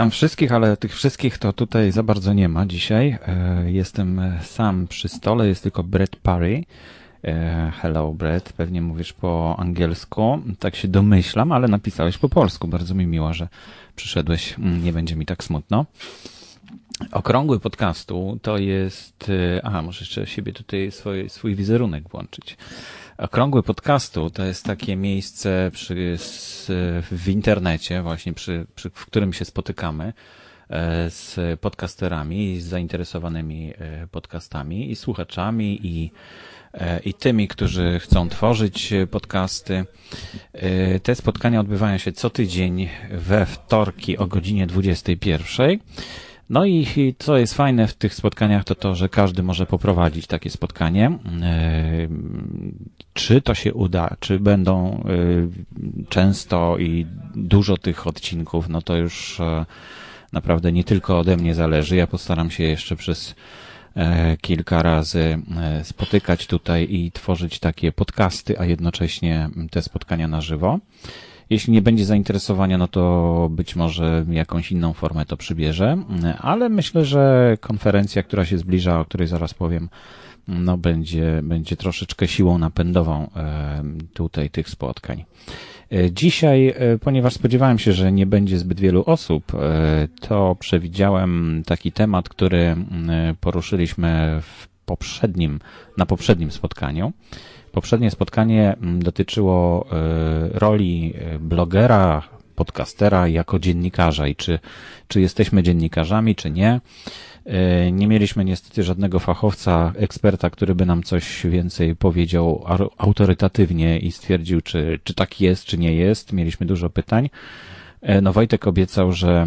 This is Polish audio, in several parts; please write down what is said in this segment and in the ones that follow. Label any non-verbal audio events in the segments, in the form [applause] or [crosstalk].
Witam wszystkich, ale tych wszystkich to tutaj za bardzo nie ma dzisiaj. E, jestem sam przy stole, jest tylko Brett Parry. E, hello Brett, pewnie mówisz po angielsku. Tak się domyślam, ale napisałeś po polsku. Bardzo mi miło, że przyszedłeś. Mm, nie będzie mi tak smutno. Okrągły podcastu to jest. E, aha, muszę jeszcze siebie tutaj swój wizerunek włączyć. Okrągły podcastu to jest takie miejsce przy, w internecie, właśnie przy, przy, w którym się spotykamy e, z podcasterami, z zainteresowanymi e, podcastami i słuchaczami i, e, i tymi, którzy chcą tworzyć podcasty. Te spotkania odbywają się co tydzień we wtorki o godzinie 21. No i co jest fajne w tych spotkaniach, to to, że każdy może poprowadzić takie spotkanie. E, czy to się uda, czy będą e, często i dużo tych odcinków, no to już e, naprawdę nie tylko ode mnie zależy. Ja postaram się jeszcze przez kilka razy spotykać tutaj i tworzyć takie podcasty, a jednocześnie te spotkania na żywo. Jeśli nie będzie zainteresowania, no to być może jakąś inną formę to przybierze, ale myślę, że konferencja, która się zbliża, o której zaraz powiem, no będzie, będzie troszeczkę siłą napędową e, tutaj tych spotkań. E, dzisiaj, e, ponieważ spodziewałem się, że nie będzie zbyt wielu osób, to przewidziałem taki temat, który poruszyliśmy w poprzednim, na poprzednim spotkaniu. Poprzednie spotkanie mm, dotyczyło e, roli e, blogera, podcastera jako dziennikarza i czy, czy jesteśmy dziennikarzami, czy nie. E, nie mieliśmy niestety żadnego fachowca, eksperta, który by nam coś więcej powiedział autorytatywnie i stwierdził, czy, czy tak jest, czy nie jest. Mieliśmy dużo pytań. No Wojtek obiecał, że,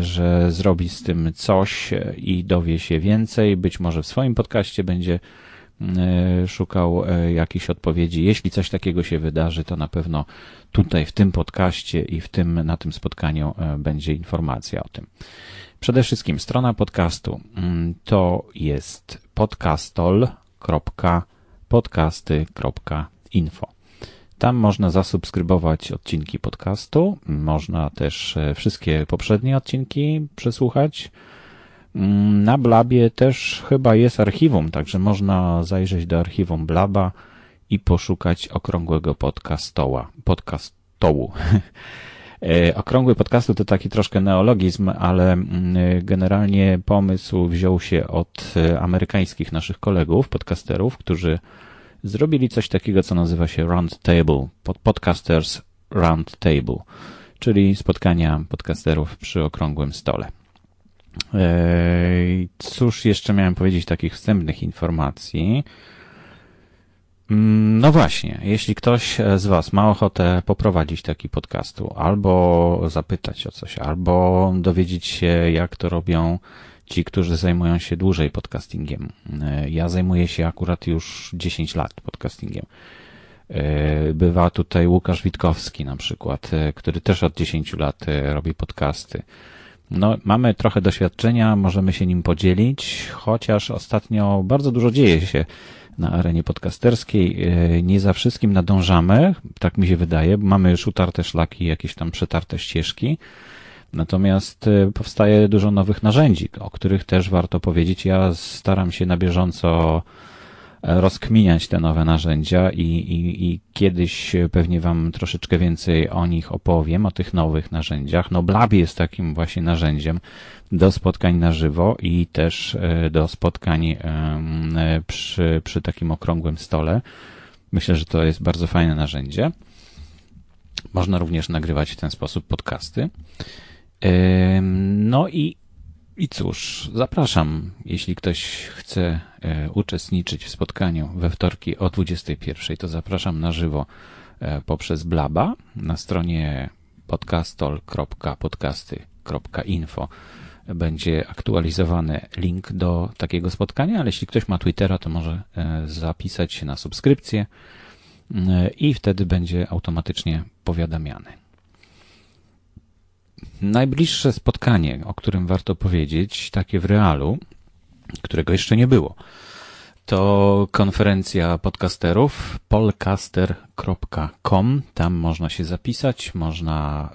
że zrobi z tym coś i dowie się więcej. Być może w swoim podcaście będzie szukał e, jakichś odpowiedzi. Jeśli coś takiego się wydarzy, to na pewno tutaj w tym podcaście i w tym, na tym spotkaniu e, będzie informacja o tym. Przede wszystkim strona podcastu mm, to jest podcastol.podcasty.info. Tam można zasubskrybować odcinki podcastu, można też wszystkie poprzednie odcinki przesłuchać na Blabie też chyba jest archiwum, także można zajrzeć do archiwum Blaba i poszukać okrągłego podcastoła, podcastołu. [laughs] E, okrągły podcastu to taki troszkę neologizm, ale mm, generalnie pomysł wziął się od e, amerykańskich naszych kolegów, podcasterów, którzy zrobili coś takiego, co nazywa się Round Table, Podcasters Round Table, czyli spotkania podcasterów przy okrągłym stole. Cóż jeszcze miałem powiedzieć takich wstępnych informacji? Mm, no właśnie, jeśli ktoś z Was ma ochotę poprowadzić taki podcastu, albo zapytać o coś, albo dowiedzieć się, jak to robią ci, którzy zajmują się dłużej podcastingiem. Ja zajmuję się akurat już 10 lat podcastingiem. Bywa tutaj Łukasz Witkowski na przykład, który też od 10 lat robi podcasty. No, mamy trochę doświadczenia, możemy się nim podzielić, chociaż ostatnio bardzo dużo dzieje się na arenie podcasterskiej. E, nie za wszystkim nadążamy, tak mi się wydaje. Mamy już utarte szlaki, jakieś tam przetarte ścieżki. Natomiast e, powstaje dużo nowych narzędzi, o których też warto powiedzieć. Ja staram się na bieżąco rozkminiać te nowe narzędzia i, i, i kiedyś pewnie Wam troszeczkę więcej o nich opowiem, o tych nowych narzędziach. No Blab jest takim właśnie narzędziem do spotkań na żywo i też e, do spotkań przy, przy takim okrągłym stole. Myślę, że to jest bardzo fajne narzędzie. Można również nagrywać w ten sposób podcasty. No i i cóż, zapraszam, jeśli ktoś chce e, uczestniczyć w spotkaniu we wtorki o 21, to zapraszam na żywo e, poprzez Blaba na stronie podcastol.podcasty.info będzie aktualizowany link do takiego spotkania, ale jeśli ktoś ma Twittera, to może e, zapisać się na subskrypcję i wtedy będzie automatycznie powiadamiany. Najbliższe spotkanie, o którym warto powiedzieć, takie w realu, którego jeszcze nie było, to konferencja podcasterów polcaster.com. Tam można się zapisać, można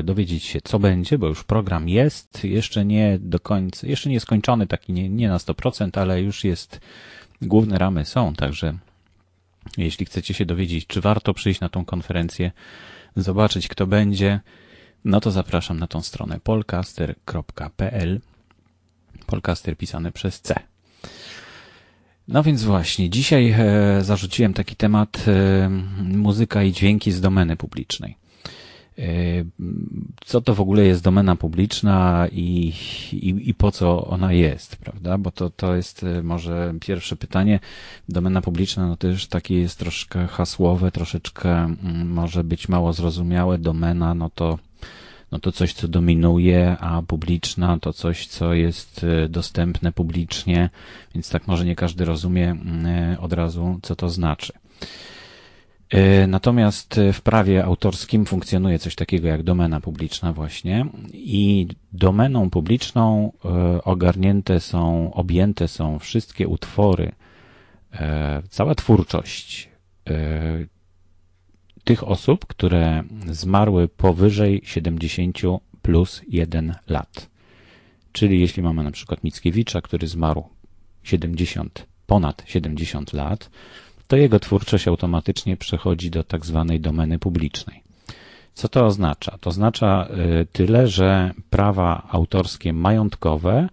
y, dowiedzieć się, co będzie, bo już program jest. Jeszcze nie do końca, jeszcze nie skończony, taki nie, nie na 100%, ale już jest, główne ramy są, także jeśli chcecie się dowiedzieć, czy warto przyjść na tą konferencję, zobaczyć, kto będzie, no to zapraszam na tą stronę polcaster.pl. Polcaster pisane przez C. No więc właśnie, dzisiaj e, zarzuciłem taki temat e, muzyka i dźwięki z domeny publicznej. E, co to w ogóle jest domena publiczna i, i, i po co ona jest, prawda? Bo to, to jest może pierwsze pytanie. Domena publiczna, no już takie jest troszkę hasłowe, troszeczkę mm, może być mało zrozumiałe. Domena, no to no to coś, co dominuje, a publiczna to coś, co jest e, dostępne publicznie, więc tak może nie każdy rozumie e, od razu, co to znaczy. E, natomiast w prawie autorskim funkcjonuje coś takiego jak domena publiczna właśnie i domeną publiczną ogarnięte są, objęte są wszystkie utwory, cała twórczość tych osób, które zmarły powyżej 70 plus 1 lat. Czyli jeśli mamy na przykład Mickiewicza, który zmarł 70, ponad 70 lat, to jego twórczość automatycznie przechodzi do tak zwanej domeny publicznej. Co to oznacza? To oznacza y, tyle, że prawa autorskie majątkowe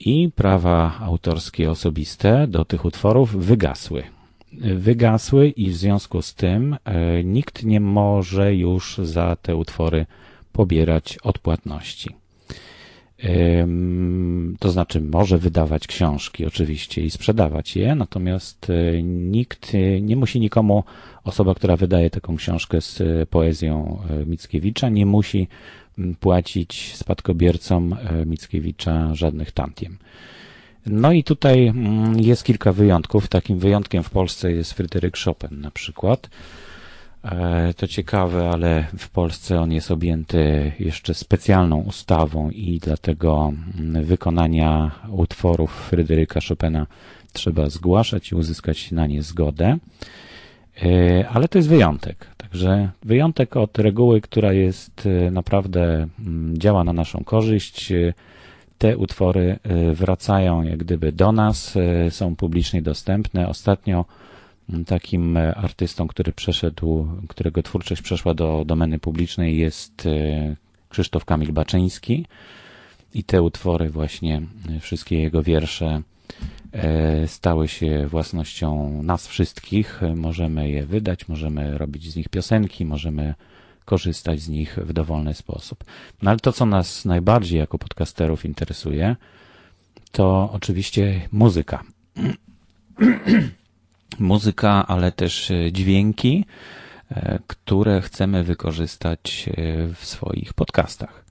i prawa autorskie osobiste do tych utworów wygasły wygasły i w związku z tym e, nikt nie może już za te utwory pobierać odpłatności. To znaczy, może wydawać książki oczywiście i sprzedawać je, natomiast e, nikt nie musi nikomu, osoba, która wydaje taką książkę z poezją e, Mickiewicza, nie musi płacić spadkobiercom Mickiewicza żadnych tantiem. No i tutaj mm, jest kilka wyjątków. Takim wyjątkiem w Polsce jest Fryderyk Chopin na przykład. E, to ciekawe, ale w Polsce on jest objęty jeszcze specjalną ustawą i dlatego mm, wykonania utworów Fryderyka Chopina trzeba zgłaszać i uzyskać na nie zgodę. E, ale to jest wyjątek. Także wyjątek od reguły, która jest e, naprawdę mm, działa na naszą korzyść te utwory y, wracają jak gdyby do nas, y, są publicznie dostępne. Ostatnio mm, takim y, artystą, który przeszedł, którego twórczość przeszła do domeny publicznej jest Krzysztof Kamil Baczyński i te utwory właśnie, wszystkie jego wiersze stały się własnością nas wszystkich. Możemy je wydać, możemy robić z nich piosenki, możemy korzystać z nich w dowolny sposób. No ale to, co nas najbardziej jako podcasterów interesuje, to oczywiście muzyka. [clears throat] muzyka, ale też e, dźwięki, e, które chcemy wykorzystać e, w swoich podcastach.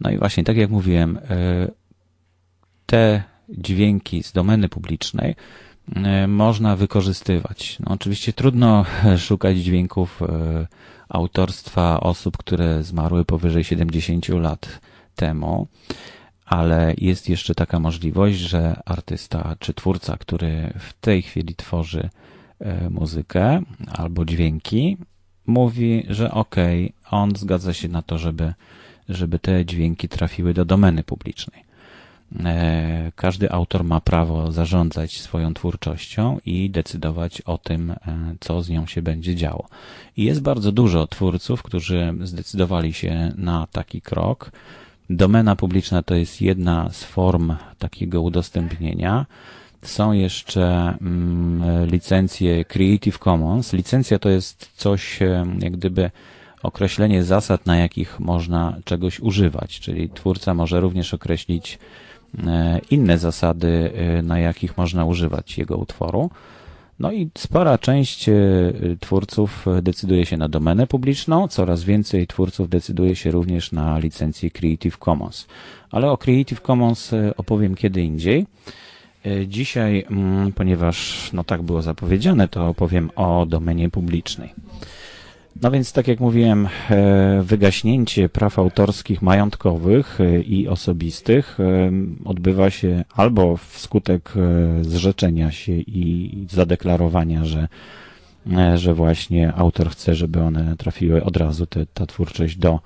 No i właśnie, tak jak mówiłem, te dźwięki z domeny publicznej można wykorzystywać. No oczywiście trudno [laughs] szukać dźwięków autorstwa osób, które zmarły powyżej 70 lat temu, ale jest jeszcze taka możliwość, że artysta czy twórca, który w tej chwili tworzy e, muzykę albo dźwięki, mówi, że okej, okay, on zgadza się na to, żeby, żeby te dźwięki trafiły do domeny publicznej. E, każdy autor ma prawo zarządzać swoją twórczością i decydować o tym, e, co z nią się będzie działo. I jest bardzo dużo twórców, którzy zdecydowali się na taki krok. Domena publiczna to jest jedna z form takiego udostępnienia. Są jeszcze mm, licencje Creative Commons. Licencja to jest coś, e, jak gdyby określenie zasad, na jakich można czegoś używać, czyli twórca może również określić inne zasady, e, na jakich można używać jego utworu. No i spora część e, twórców decyduje się na domenę publiczną, coraz więcej twórców decyduje się również na licencję Creative Commons. Ale o Creative Commons opowiem kiedy indziej. Dzisiaj, mm, ponieważ no tak było zapowiedziane, to opowiem o domenie publicznej. No więc, tak jak mówiłem, e, wygaśnięcie praw autorskich majątkowych e, i osobistych e, odbywa się albo wskutek zrzeczenia się i zadeklarowania, że, że właśnie autor chce, żeby one trafiły od razu, te, ta twórczość do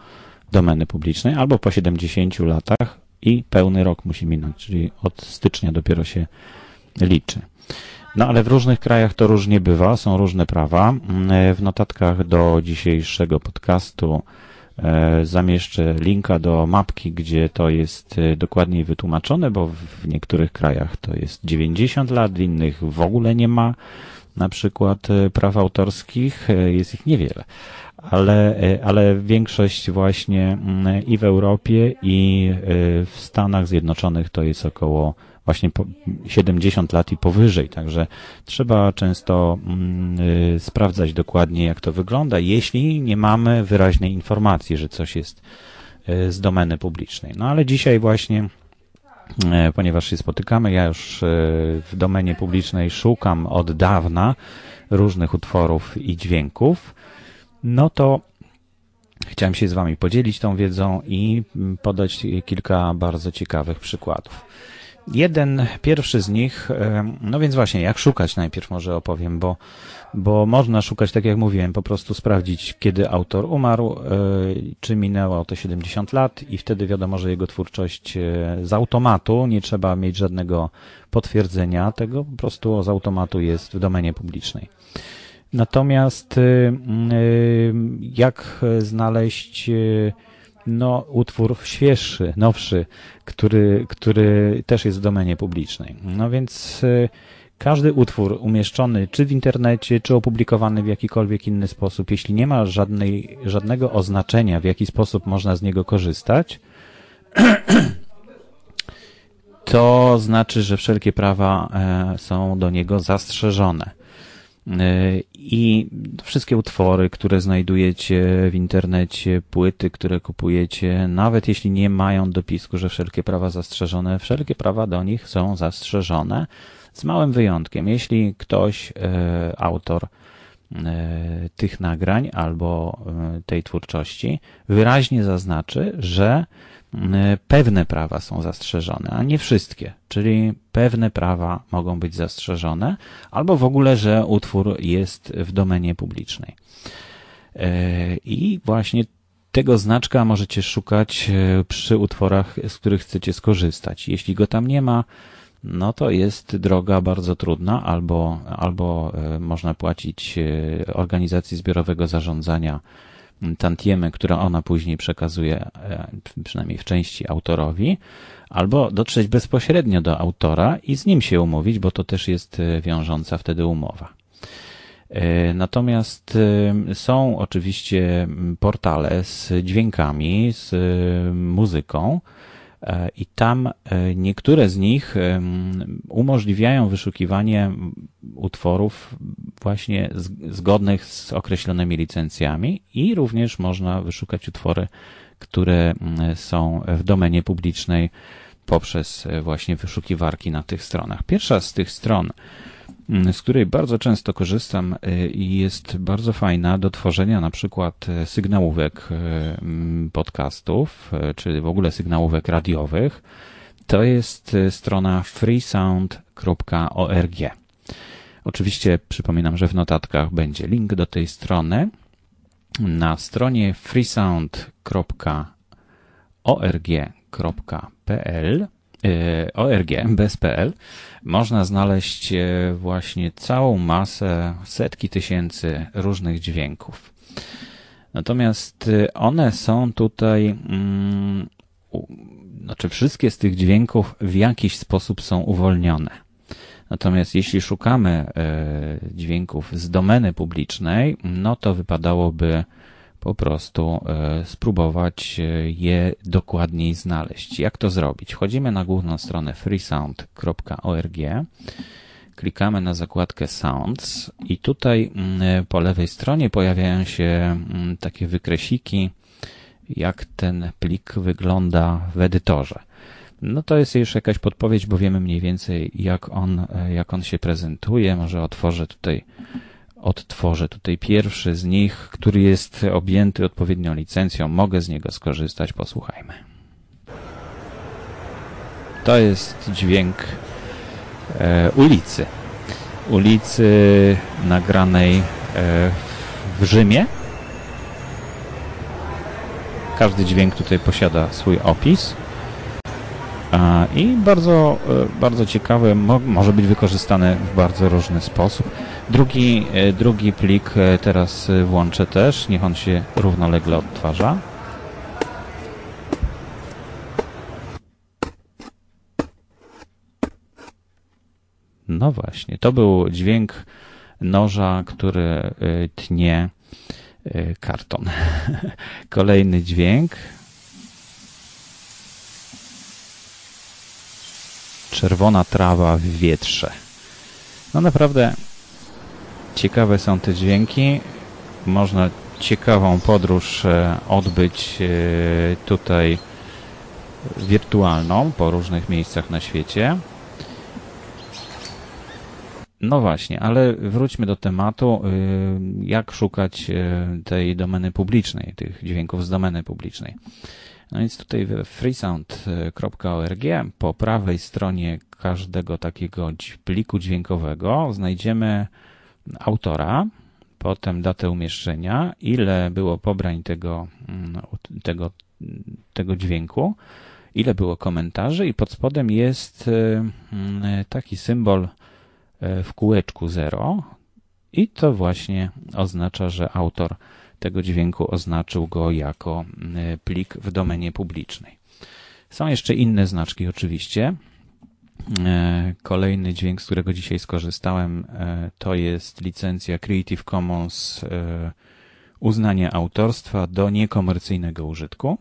domeny publicznej, albo po 70 latach i pełny rok musi minąć, czyli od stycznia dopiero się liczy. No ale w różnych krajach to różnie bywa, są różne prawa. W notatkach do dzisiejszego podcastu e, zamieszczę linka do mapki, gdzie to jest e, dokładniej wytłumaczone, bo w niektórych krajach to jest 90 lat, w innych w ogóle nie ma na przykład e, praw autorskich, jest ich niewiele. Ale, ale większość właśnie i w Europie, i w Stanach Zjednoczonych to jest około właśnie 70 lat i powyżej, także trzeba często mm, y, sprawdzać dokładnie, jak to wygląda, jeśli nie mamy wyraźnej informacji, że coś jest y, z domeny publicznej. No ale dzisiaj właśnie y, ponieważ się spotykamy, ja już w domenie publicznej szukam od dawna różnych utworów i dźwięków, no to chciałem się z Wami podzielić tą wiedzą i mm, podać kilka bardzo ciekawych przykładów. Jeden, pierwszy z nich, no więc właśnie, jak szukać najpierw może opowiem, bo, bo można szukać, tak jak mówiłem, po prostu sprawdzić, kiedy autor umarł, e, czy minęło to 70 lat i wtedy wiadomo, że jego twórczość e, z automatu, nie trzeba mieć żadnego potwierdzenia tego, po prostu z automatu jest w domenie publicznej. Natomiast e, jak znaleźć no, utwór świeższy, nowszy, który, który też jest w domenie publicznej. No więc y, każdy utwór umieszczony czy w internecie, czy opublikowany w jakikolwiek inny sposób, jeśli nie ma żadnej, żadnego oznaczenia, w jaki sposób można z niego korzystać, [clears throat] to znaczy, że wszelkie prawa e, są do niego zastrzeżone. I wszystkie utwory, które znajdujecie w internecie, płyty, które kupujecie, nawet jeśli nie mają dopisku, że wszelkie prawa zastrzeżone, wszelkie prawa do nich są zastrzeżone, z małym wyjątkiem. Jeśli ktoś, e, autor e, tych nagrań albo e, tej twórczości, wyraźnie zaznaczy, że E, pewne prawa są zastrzeżone, a nie wszystkie. Czyli pewne prawa mogą być zastrzeżone, albo w ogóle, że utwór jest w domenie publicznej. E, I właśnie tego znaczka możecie szukać e, przy utworach, z których chcecie skorzystać. Jeśli go tam nie ma, no to jest droga bardzo trudna, albo, albo można płacić organizacji zbiorowego zarządzania tantiemy, które ona później przekazuje, e, przynajmniej w części autorowi, albo dotrzeć bezpośrednio do autora i z nim się umówić, bo to też jest e, wiążąca wtedy umowa. E, natomiast są oczywiście portale z dźwiękami, z muzyką, I tam e, niektóre z nich umożliwiają wyszukiwanie utworów właśnie zgodnych z określonymi licencjami i również można wyszukać utwory, które są w domenie publicznej poprzez e, właśnie wyszukiwarki na tych stronach. Pierwsza z tych stron z której bardzo często korzystam y, i jest bardzo fajna do tworzenia na przykład y, sygnałówek y, mm, podcastów, czy w ogóle sygnałówek radiowych, to jest strona freesound.org. Oczywiście przypominam, że w notatkach będzie link do tej strony. Na stronie freesound.org.pl org bez.pl można znaleźć e, właśnie całą masę, setki tysięcy różnych dźwięków. Natomiast e, one są tutaj, mm, znaczy wszystkie z tych dźwięków w jakiś sposób są uwolnione. Natomiast jeśli szukamy e, dźwięków z domeny publicznej, no to wypadałoby po prostu spróbować je dokładniej znaleźć. Jak to zrobić? Wchodzimy na główną stronę freesound.org, klikamy na zakładkę Sounds i tutaj mm, po lewej stronie pojawiają się mm, takie wykresiki, jak ten plik wygląda w edytorze. No to jest już jakaś podpowiedź, bo wiemy mniej więcej jak on, jak on się prezentuje. Może otworzę tutaj odtworzę tutaj pierwszy z nich, który jest objęty odpowiednią licencją. Mogę z niego skorzystać. Posłuchajmy. To jest dźwięk e, ulicy. Ulicy nagranej e, w Rzymie. Każdy dźwięk tutaj posiada swój opis. I bardzo, e, bardzo ciekawe, może być wykorzystane w bardzo różny sposób. Drugi, e, drugi plik e, teraz włączę też, niech on się równolegle odtwarza. No właśnie, to był dźwięk noża, który tnie karton. [laughs] Kolejny dźwięk. Czerwona trawa w wietrze. No naprawdę ciekawe są te dźwięki. Można ciekawą podróż e, odbyć e, tutaj wirtualną po różnych miejscach na świecie. No właśnie, ale wróćmy do tematu, e, jak szukać tej domeny publicznej, tych dźwięków z domeny publicznej. No więc tutaj w freesound.org po prawej stronie każdego takiego pliku dźwiękowego znajdziemy autora, potem datę umieszczenia, ile było pobrań tego, mm, tego, tego dźwięku, ile było komentarzy i pod spodem jest y, mm, taki symbol y, w kółeczku 0 i to właśnie oznacza, że autor tego dźwięku oznaczył go jako y, plik w domenie publicznej. Są jeszcze inne znaczki oczywiście. E, kolejny dźwięk, z którego dzisiaj skorzystałem, e, to jest licencja Creative Commons e, uznanie autorstwa do niekomercyjnego użytku.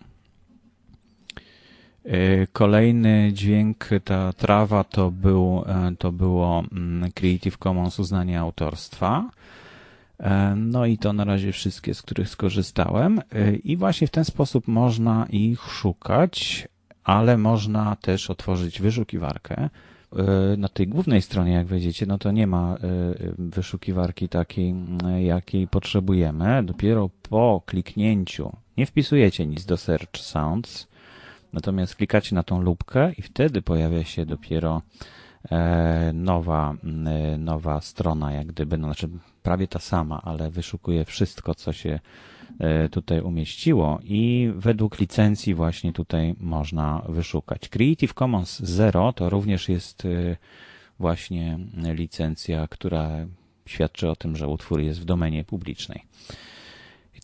Kolejny dźwięk, ta trawa to, był, to było mm, Creative Commons uznanie autorstwa. No i to na razie wszystkie, z których skorzystałem. I właśnie w ten sposób można ich szukać ale można też otworzyć wyszukiwarkę. E, na tej głównej stronie, jak wejdziecie, no to nie ma e, wyszukiwarki takiej, jakiej potrzebujemy. Dopiero po kliknięciu nie wpisujecie nic do Search Sounds, natomiast klikacie na tą lubkę i wtedy pojawia się dopiero e, nowa, nowa strona, jak gdyby, no, znaczy prawie ta sama, ale wyszukuje wszystko, co się E, tutaj umieściło i według licencji właśnie tutaj można wyszukać. Creative Commons Zero to również jest e, właśnie licencja, która świadczy o tym, że utwór jest w domenie publicznej.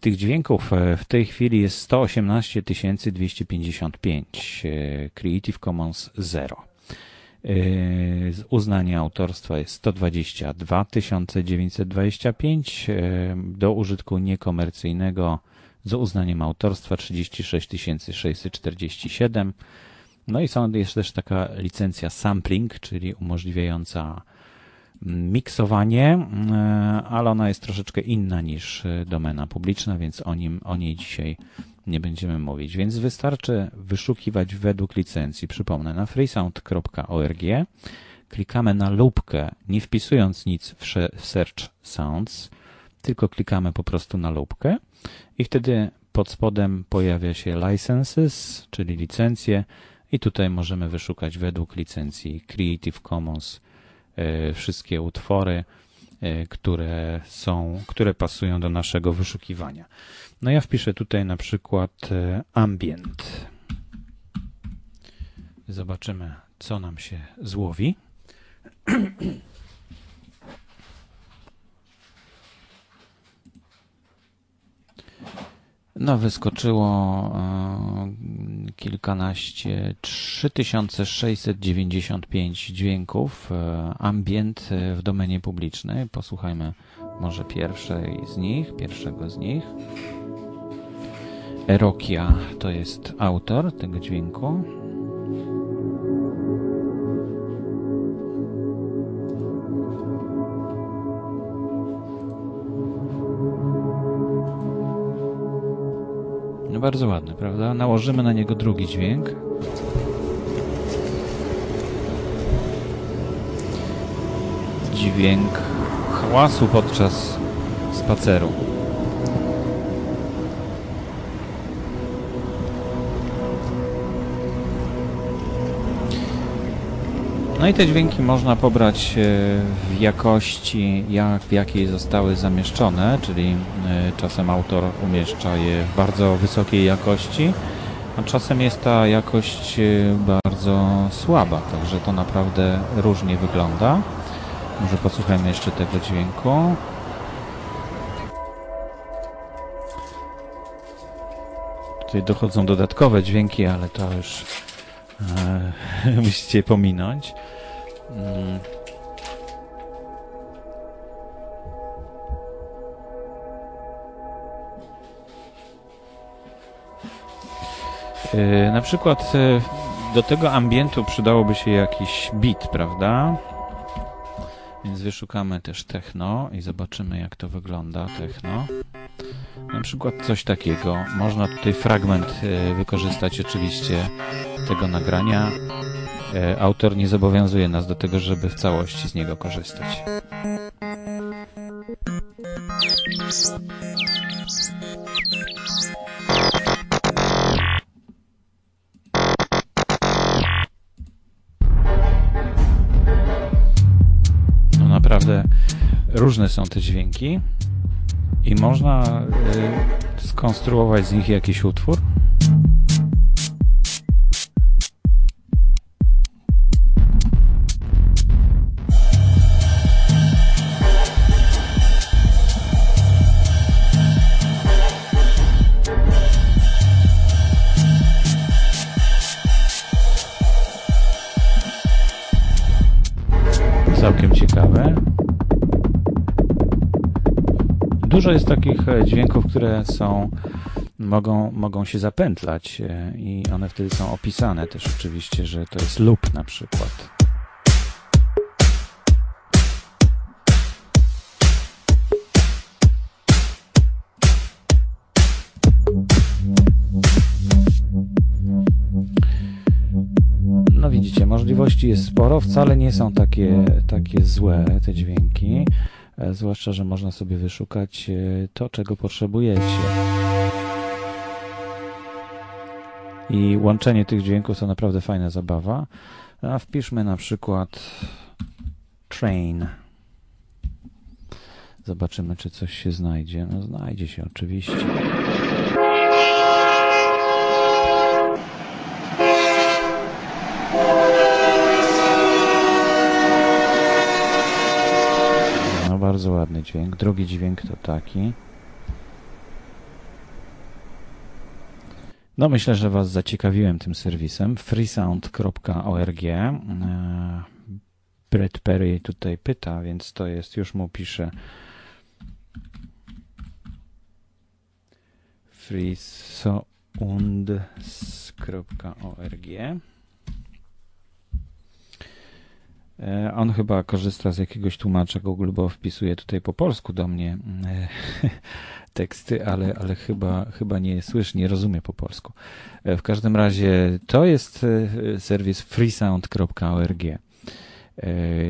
Tych dźwięków e, w tej chwili jest 118 255 Creative Commons Zero. Yy, z uznania autorstwa jest 122 925, yy, do użytku niekomercyjnego z uznaniem autorstwa 36 647. No i są, jest też taka licencja sampling, czyli umożliwiająca miksowanie, yy, ale ona jest troszeczkę inna niż domena publiczna, więc o, nim, o niej dzisiaj nie będziemy mówić, więc wystarczy wyszukiwać według licencji. Przypomnę, na freesound.org klikamy na lubkę, nie wpisując nic w Search Sounds, tylko klikamy po prostu na lubkę i wtedy pod spodem pojawia się licenses, czyli licencje i tutaj możemy wyszukać według licencji Creative Commons e, wszystkie utwory, które są, które pasują do naszego wyszukiwania. No ja wpiszę tutaj na przykład e, ambient. Zobaczymy, co nam się złowi. No, wyskoczyło e, kilkanaście, 3695 dźwięków e, ambient w domenie publicznej. Posłuchajmy może pierwszej z nich, pierwszego z nich. Erokia to jest autor tego dźwięku. Bardzo ładny, prawda? Nałożymy na niego drugi dźwięk. Dźwięk hałasu podczas spaceru. No i te dźwięki można pobrać e, w jakości, jak, w jakiej zostały zamieszczone, czyli e, czasem autor umieszcza je w bardzo wysokiej jakości, a czasem jest ta jakość e, bardzo słaba, także to naprawdę różnie wygląda. Może posłuchajmy jeszcze tego dźwięku. Tutaj dochodzą dodatkowe dźwięki, ale to już e, [laughs] musicie pominąć. Mm. E, na przykład e, do tego ambientu przydałoby się jakiś beat, prawda? Więc wyszukamy też techno i zobaczymy jak to wygląda techno. Na przykład coś takiego. Można tutaj fragment e, wykorzystać oczywiście tego nagrania. E, autor nie zobowiązuje nas do tego, żeby w całości z niego korzystać. No naprawdę różne są te dźwięki i można y, skonstruować z nich jakiś utwór. Dużo jest takich e, dźwięków, które są, mogą, mogą się zapętlać e, i one wtedy są opisane też oczywiście, że to jest loop na przykład. No widzicie, możliwości jest sporo, wcale nie są takie, takie złe te dźwięki. E, zwłaszcza, że można sobie wyszukać e, to, czego potrzebujecie. I łączenie tych dźwięków to naprawdę fajna zabawa. A wpiszmy na przykład train. Zobaczymy, czy coś się znajdzie. No znajdzie się oczywiście. Bardzo ładny dźwięk. Drugi dźwięk to taki. No myślę, że Was zaciekawiłem tym serwisem. freesound.org e, Brett Perry tutaj pyta, więc to jest, już mu piszę freesound.org E, on chyba korzysta z jakiegoś tłumacza Google, bo wpisuje tutaj po polsku do mnie e, [laughs] teksty, ale, ale chyba, chyba nie słyszy, nie rozumie po polsku. E, w każdym razie to jest serwis freesound.org.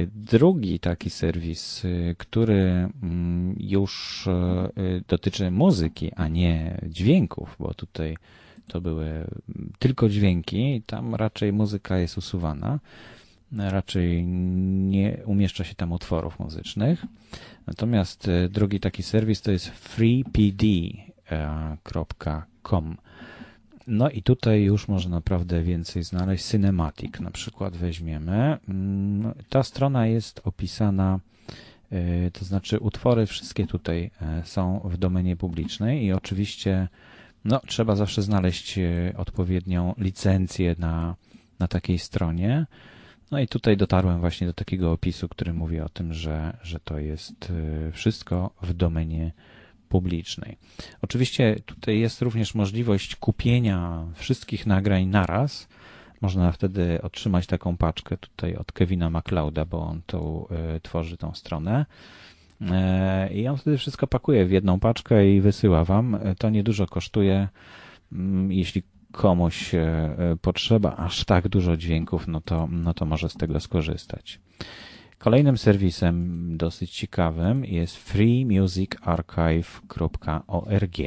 Drugi taki serwis, który mm, już dotyczy muzyki, a nie dźwięków, bo tutaj to były tylko dźwięki, tam raczej muzyka jest usuwana raczej nie umieszcza się tam utworów Natomiast e, drugi taki serwis to jest freepd.com. No i tutaj już można naprawdę więcej znaleźć. Cinematic na przykład weźmiemy. Mm, ta strona jest opisana, e, to znaczy utwory wszystkie tutaj e, są w domenie publicznej i oczywiście no, trzeba zawsze znaleźć odpowiednią licencję na, na takiej stronie. No i tutaj dotarłem właśnie do takiego opisu, który mówi o tym, że, że to jest y, wszystko w domenie publicznej. Oczywiście tutaj jest również możliwość kupienia wszystkich nagrań naraz. Można wtedy otrzymać taką paczkę tutaj od Kevina MacLeoda, bo on tu y, tworzy tą stronę. Y, I on wtedy wszystko pakuje w jedną paczkę i wysyła wam. To niedużo kosztuje. Mm, jeśli komuś e, e, potrzeba aż tak dużo dźwięków, no to, no to może z tego skorzystać. Kolejnym serwisem dosyć ciekawym jest freemusicarchive.org.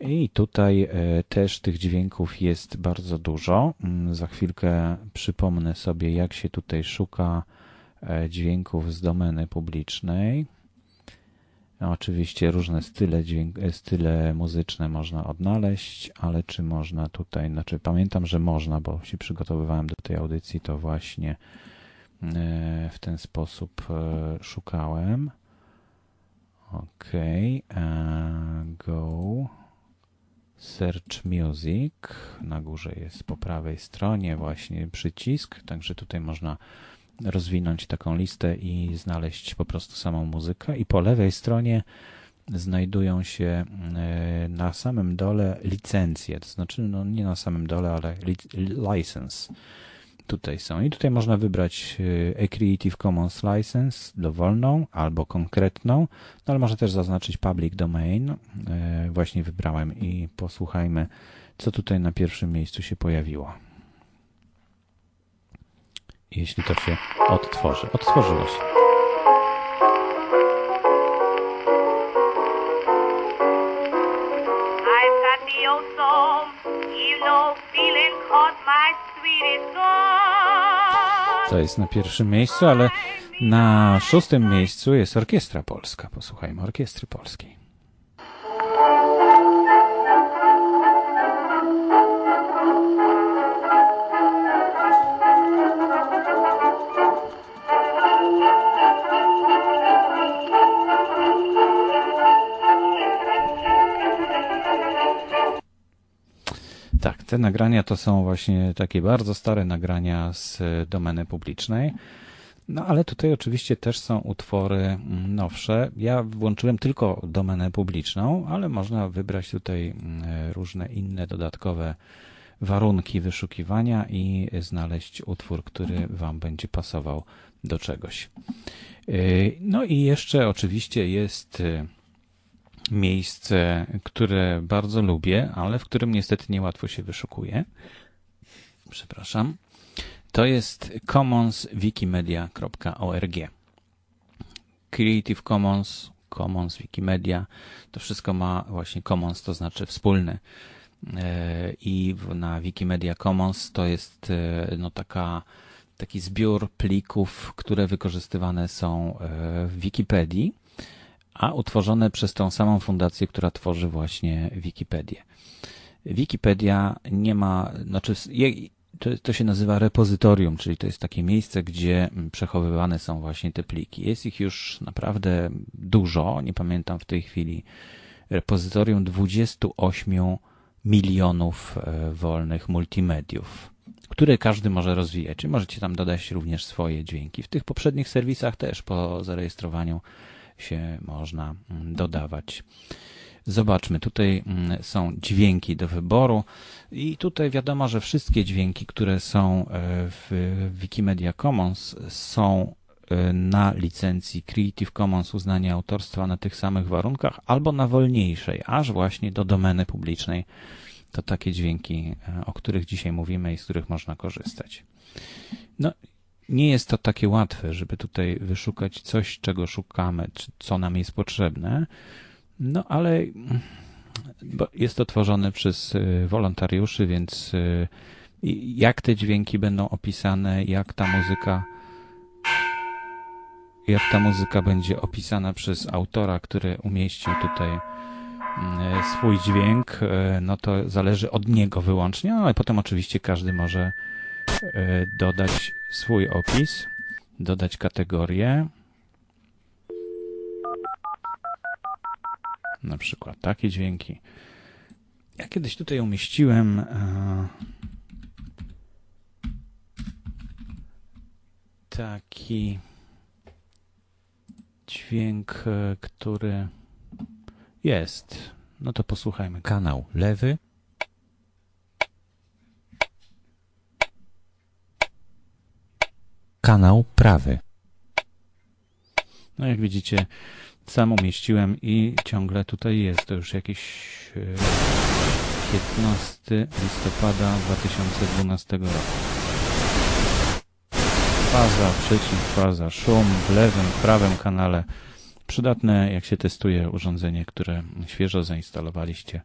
I tutaj e, też tych dźwięków jest bardzo dużo. Mm, za chwilkę przypomnę sobie, jak się tutaj szuka dźwięków z domeny publicznej. Oczywiście różne style, dźwięk, e, style muzyczne można odnaleźć, ale czy można tutaj, znaczy pamiętam, że można, bo się przygotowywałem do tej audycji, to właśnie w ten sposób szukałem. OK, go. Search Music. Na górze jest po prawej stronie właśnie przycisk, także tutaj można rozwinąć taką listę i znaleźć po prostu samą muzykę. I po lewej stronie znajdują się e, na samym dole licencje, to znaczy no nie na samym dole, ale license tutaj są. I tutaj można wybrać e, a Creative Commons License, dowolną albo konkretną, no ale można też zaznaczyć Public Domain. E, właśnie wybrałem i posłuchajmy, co tutaj na pierwszym miejscu się pojawiło. Jeśli to się odtworzy. Odtworzyło się. To jest na pierwszym miejscu, ale na szóstym miejscu jest Orkiestra Polska. Posłuchajmy Orkiestry Polskiej. Te nagrania to są właśnie takie bardzo stare nagrania z domeny publicznej. No ale tutaj oczywiście też są utwory mm, nowsze. Ja włączyłem tylko domenę publiczną, ale można wybrać tutaj mm, różne inne dodatkowe warunki wyszukiwania i znaleźć utwór, który Wam będzie pasował do czegoś. Yy, no i jeszcze oczywiście jest miejsce, które bardzo lubię, ale w którym niestety niełatwo się wyszukuje. Przepraszam. To jest commonswikimedia.org. Creative Commons, Commons Wikimedia, to wszystko ma właśnie Commons, to znaczy wspólny. E, I na Wikimedia Commons to jest e, no taka, taki zbiór plików, które wykorzystywane są e, w Wikipedii a utworzone przez tą samą fundację, która tworzy właśnie Wikipedię. Wikipedia nie ma, znaczy to, się nazywa repozytorium, czyli to jest takie miejsce, gdzie przechowywane są właśnie te pliki. Jest ich już naprawdę dużo, nie pamiętam w tej chwili, repozytorium 28 milionów e, wolnych multimediów, które każdy może rozwijać. Czy możecie tam dodać również swoje dźwięki. W tych poprzednich serwisach też po zarejestrowaniu się można mm, dodawać. Zobaczmy, tutaj mm, są dźwięki do wyboru i tutaj wiadomo, że wszystkie dźwięki, które są e, w Wikimedia Commons są e, na licencji Creative Commons uznania autorstwa na tych samych warunkach albo na wolniejszej, aż właśnie do domeny publicznej. To takie dźwięki, e, o których dzisiaj mówimy i z których można korzystać. No nie jest to takie łatwe, żeby tutaj wyszukać coś, czego szukamy, czy co nam jest potrzebne. No ale jest to tworzone przez y, wolontariuszy, więc y, jak te dźwięki będą opisane, jak ta muzyka jak ta muzyka będzie opisana przez autora, który umieścił tutaj y, swój dźwięk, no to zależy od niego wyłącznie, no ale potem oczywiście każdy może dodać swój opis, dodać kategorię. Na przykład takie dźwięki. Ja kiedyś tutaj umieściłem e, taki dźwięk, e, który jest. No to posłuchajmy. Kanał lewy, kanał prawy. No jak widzicie, sam umieściłem i ciągle tutaj jest. To już jakiś 15 e, listopada 2012 roku. faza, przycisk, faza, szum w lewym, prawym kanale. Przydatne, jak się testuje urządzenie, które świeżo zainstalowaliście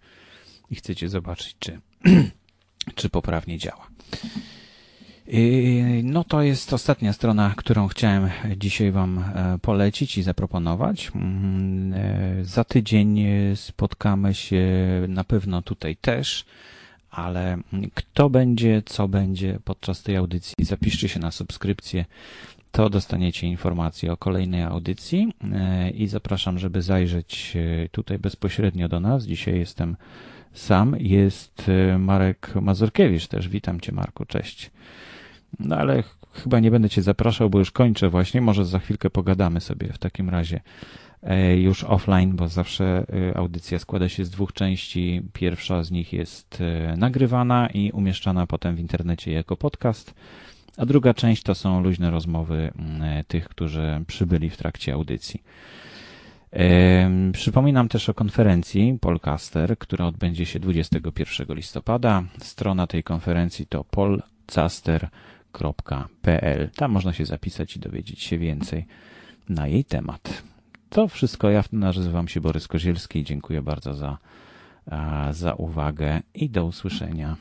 i chcecie zobaczyć, czy, [clears throat] czy poprawnie działa. No to jest ostatnia strona, którą chciałem dzisiaj Wam e, polecić i zaproponować. Mm, e, za tydzień spotkamy się na pewno tutaj też, ale kto będzie, co będzie podczas tej audycji, zapiszcie się na subskrypcję, to dostaniecie informacje o kolejnej audycji e, i zapraszam, żeby zajrzeć tutaj bezpośrednio do nas. Dzisiaj jestem sam, jest Marek Mazurkiewicz też. Witam Cię Marku, cześć. No ale chyba nie będę Cię zapraszał, bo już kończę właśnie. Może za chwilkę pogadamy sobie w takim razie e, już offline, bo zawsze e, audycja składa się z dwóch części. Pierwsza z nich jest e, nagrywana i umieszczana potem w internecie jako podcast, a druga część to są luźne rozmowy tych, którzy przybyli w trakcie audycji. Przypominam też o konferencji Polcaster, która odbędzie się 21 listopada. Strona tej konferencji to polcaster.com www.książka.pl. Tam można się zapisać i dowiedzieć się więcej na jej temat. To wszystko. Ja nazywam się Borys Kozielski. Dziękuję bardzo za, za uwagę i do usłyszenia.